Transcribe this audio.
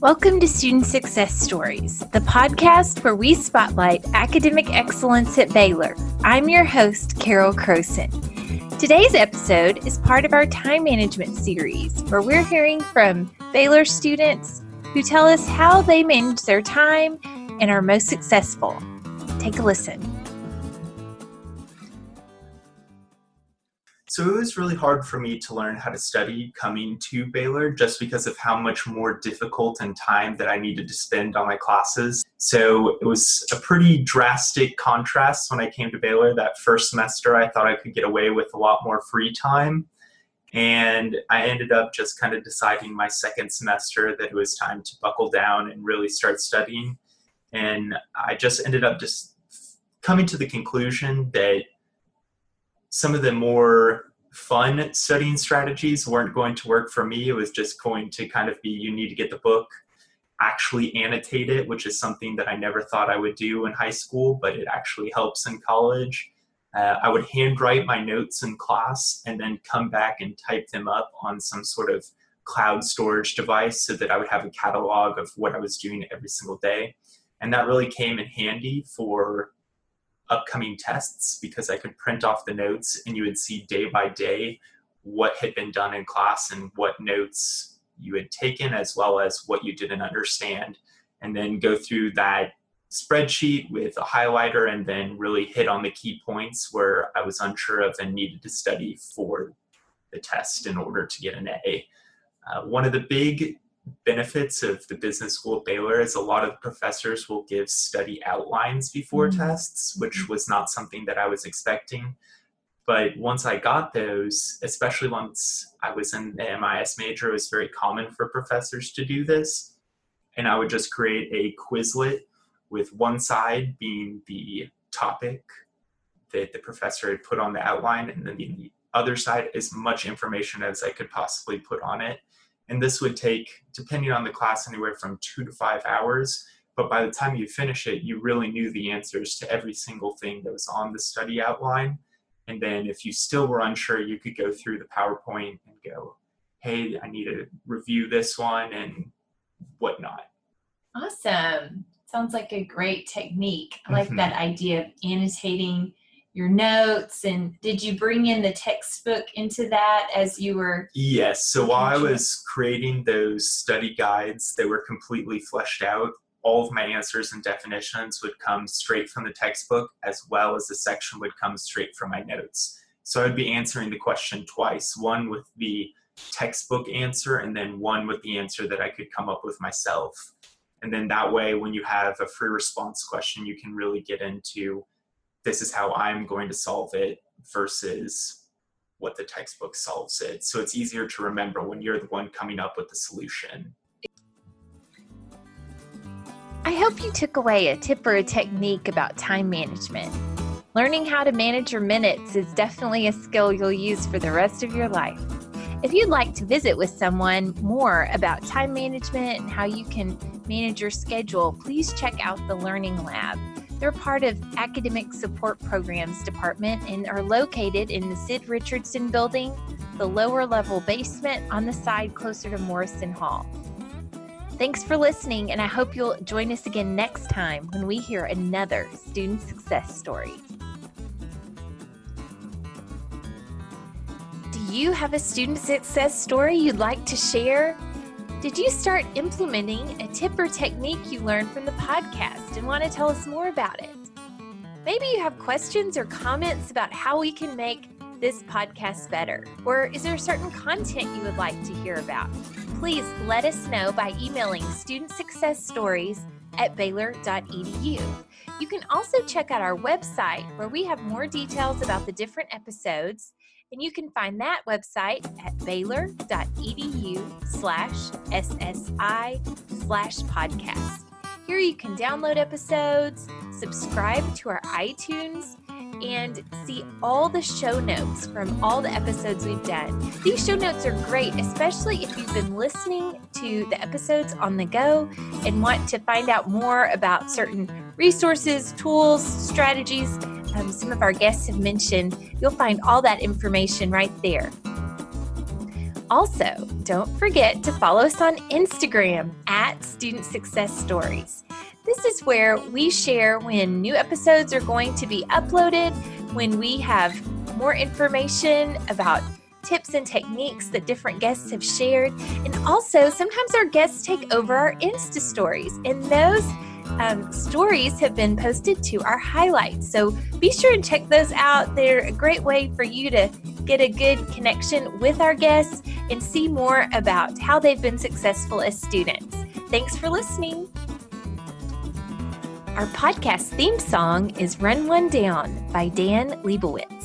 Welcome to Student Success Stories, the podcast where we spotlight academic excellence at Baylor. I'm your host, Carol Croson. Today's episode is part of our time management series, where we're hearing from Baylor students who tell us how they manage their time and are most successful. Take a listen. So it was really hard for me to learn how to study coming to Baylor just because of how much more difficult and time that I needed to spend on my classes. So it was a pretty drastic contrast when I came to Baylor. That first semester, I thought I could get away with a lot more free time. And I ended up just kind of deciding my second semester that it was time to buckle down and really start studying. And I just ended up just coming to the conclusion that some of the more fun studying strategies weren't going to work for me. It was just going to kind of be you need to get the book, actually annotate it, which is something that I never thought I would do in high school, but it actually helps in college. Uh, I would handwrite my notes in class and then come back and type them up on some sort of cloud storage device so that I would have a catalog of what I was doing every single day. And that really came in handy for upcoming tests because I could print off the notes and you would see day by day what had been done in class and what notes you had taken as well as what you didn't understand and then go through that spreadsheet with a highlighter and then really hit on the key points where I was unsure of and needed to study for the test in order to get an A. Uh, one of the big benefits of the business school at Baylor is a lot of professors will give study outlines before mm-hmm. tests, which was not something that I was expecting. But once I got those, especially once I was in the MIS major, it was very common for professors to do this. And I would just create a Quizlet with one side being the topic that the professor had put on the outline, and then the other side as much information as I could possibly put on it and this would take, depending on the class, anywhere from two to five hours. But by the time you finish it, you really knew the answers to every single thing that was on the study outline. And then if you still were unsure, you could go through the PowerPoint and go, hey, I need to review this one and whatnot. Awesome. Sounds like a great technique. I like mm-hmm. that idea of annotating your notes and did you bring in the textbook into that as you were yes so while i was creating those study guides they were completely fleshed out. All of my answers and definitions would come straight from the textbook as well as the section would come straight from my notes. So i'd be answering the question twice one with the textbook answer and then one with the answer that i could come up with myself. And then that way when you have a free response question you can really get into this is how I'm going to solve it versus what the textbook solves it. So it's easier to remember when you're the one coming up with the solution. I hope you took away a tip or a technique about time management. Learning how to manage your minutes is definitely a skill you'll use for the rest of your life. If you'd like to visit with someone more about time management and how you can manage your schedule, please check out the Learning Lab. They're part of Academic Support Programs Department and are located in the Sid Richardson building, the lower level basement on the side closer to Morrison Hall. Thanks for listening, and I hope you'll join us again next time when we hear another student success story. Do you have a student success story you'd like to share? Did you start implementing a tip or technique you learned from the podcast and want to tell us more about it? Maybe you have questions or comments about how we can make this podcast better, or is there certain content you would like to hear about? Please let us know by emailing student success stories at baylor.edu. You can also check out our website where we have more details about the different episodes and you can find that website at baylor.edu slash SSI slash podcast. Here you can download episodes, subscribe to our iTunes, and see all the show notes from all the episodes we've done. These show notes are great, especially if you've been listening to the episodes on the go and want to find out more about certain resources, tools, strategies um, some of our guests have mentioned, you'll find all that information right there. Also, don't forget to follow us on Instagram at Student Success Stories. This is where we share when new episodes are going to be uploaded, when we have more information about tips and techniques that different guests have shared. And also, sometimes our guests take over our Insta stories, and those um, stories have been posted to our highlights. So be sure and check those out. They're a great way for you to get a good connection with our guests and see more about how they've been successful as students. Thanks for listening. Our podcast theme song is Run One Down by Dan Leibowitz.